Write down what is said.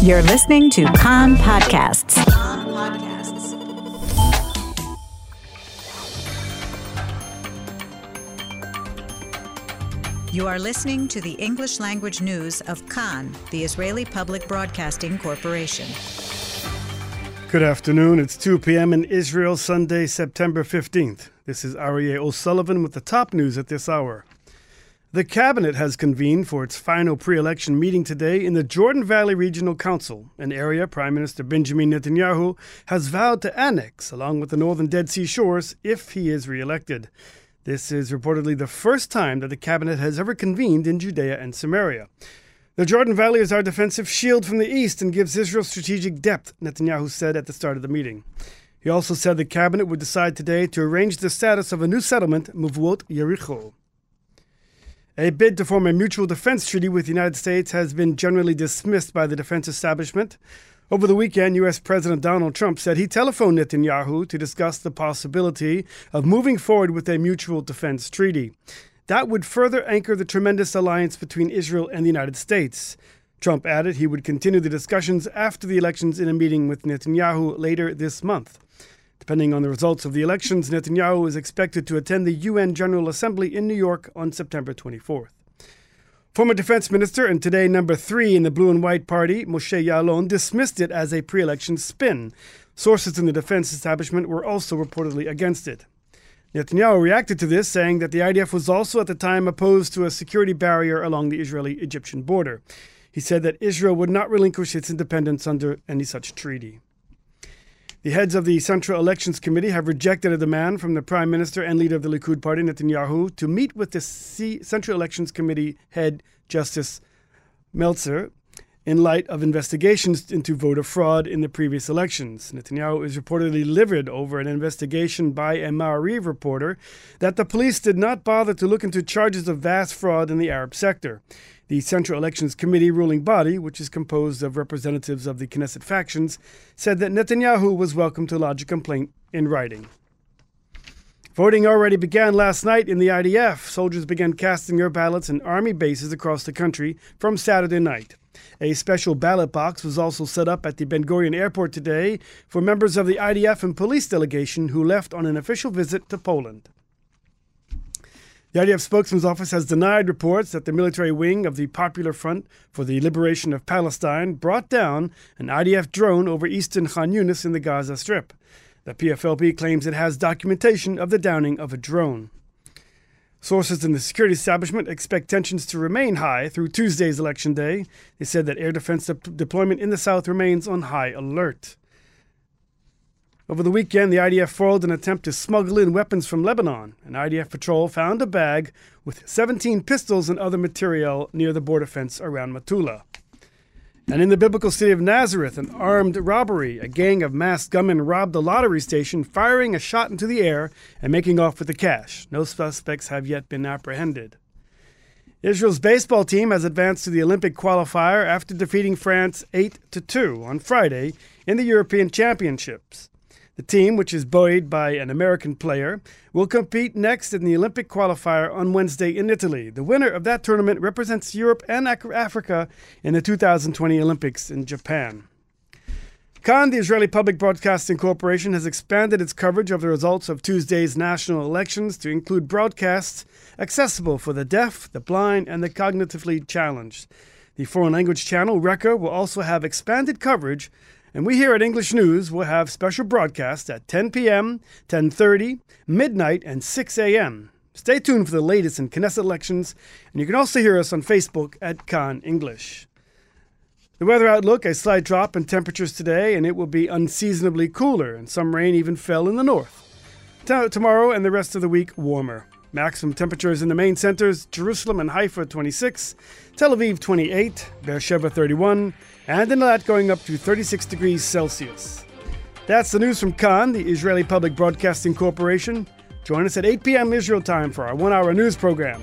You're listening to Kan Podcasts. You are listening to the English language news of Kan, the Israeli Public Broadcasting Corporation. Good afternoon. It's 2 p.m. in Israel, Sunday, September 15th. This is Aryeh O'Sullivan with the top news at this hour. The cabinet has convened for its final pre election meeting today in the Jordan Valley Regional Council, an area Prime Minister Benjamin Netanyahu has vowed to annex along with the northern Dead Sea shores if he is re elected. This is reportedly the first time that the cabinet has ever convened in Judea and Samaria. The Jordan Valley is our defensive shield from the east and gives Israel strategic depth, Netanyahu said at the start of the meeting. He also said the cabinet would decide today to arrange the status of a new settlement, Mevo'ot Yericho. A bid to form a mutual defense treaty with the United States has been generally dismissed by the defense establishment. Over the weekend, U.S. President Donald Trump said he telephoned Netanyahu to discuss the possibility of moving forward with a mutual defense treaty. That would further anchor the tremendous alliance between Israel and the United States. Trump added he would continue the discussions after the elections in a meeting with Netanyahu later this month. Depending on the results of the elections, Netanyahu is expected to attend the UN General Assembly in New York on September 24th. Former Defense Minister and today number three in the Blue and White Party, Moshe Yaalon, dismissed it as a pre election spin. Sources in the defense establishment were also reportedly against it. Netanyahu reacted to this, saying that the IDF was also at the time opposed to a security barrier along the Israeli Egyptian border. He said that Israel would not relinquish its independence under any such treaty. The heads of the Central Elections Committee have rejected a demand from the Prime Minister and leader of the Likud party, Netanyahu, to meet with the C- Central Elections Committee head, Justice Meltzer, in light of investigations into voter fraud in the previous elections. Netanyahu is reportedly livid over an investigation by a Ma'ariv reporter that the police did not bother to look into charges of vast fraud in the Arab sector. The Central Elections Committee ruling body, which is composed of representatives of the Knesset factions, said that Netanyahu was welcome to lodge a complaint in writing. Voting already began last night in the IDF. Soldiers began casting their ballots in army bases across the country from Saturday night. A special ballot box was also set up at the Ben Gurion airport today for members of the IDF and police delegation who left on an official visit to Poland. The IDF spokesman's office has denied reports that the military wing of the Popular Front for the Liberation of Palestine brought down an IDF drone over eastern Khan Yunis in the Gaza Strip. The PFLP claims it has documentation of the downing of a drone. Sources in the security establishment expect tensions to remain high through Tuesday's election day. They said that air defense de- deployment in the south remains on high alert. Over the weekend, the IDF foiled an attempt to smuggle in weapons from Lebanon. An IDF patrol found a bag with 17 pistols and other material near the border fence around Metula. And in the biblical city of Nazareth, an armed robbery. A gang of masked gunmen robbed a lottery station, firing a shot into the air and making off with the cash. No suspects have yet been apprehended. Israel's baseball team has advanced to the Olympic qualifier after defeating France 8 2 on Friday in the European Championships. The team, which is buoyed by an American player, will compete next in the Olympic qualifier on Wednesday in Italy. The winner of that tournament represents Europe and Africa in the 2020 Olympics in Japan. Kan, the Israeli Public Broadcasting Corporation, has expanded its coverage of the results of Tuesday's national elections to include broadcasts accessible for the deaf, the blind, and the cognitively challenged. The foreign language channel, Reka, will also have expanded coverage and we here at English News will have special broadcasts at 10 p.m., 10:30, midnight, and 6 a.m. Stay tuned for the latest in Knesset elections, and you can also hear us on Facebook at Kan English. The weather outlook: a slight drop in temperatures today, and it will be unseasonably cooler, and some rain even fell in the north. T- tomorrow and the rest of the week warmer. Maximum temperatures in the main centers Jerusalem and Haifa 26, Tel Aviv 28, Beersheba 31, and in Eilat going up to 36 degrees Celsius. That's the news from Kan, the Israeli Public Broadcasting Corporation. Join us at 8 p.m. Israel time for our one hour news program.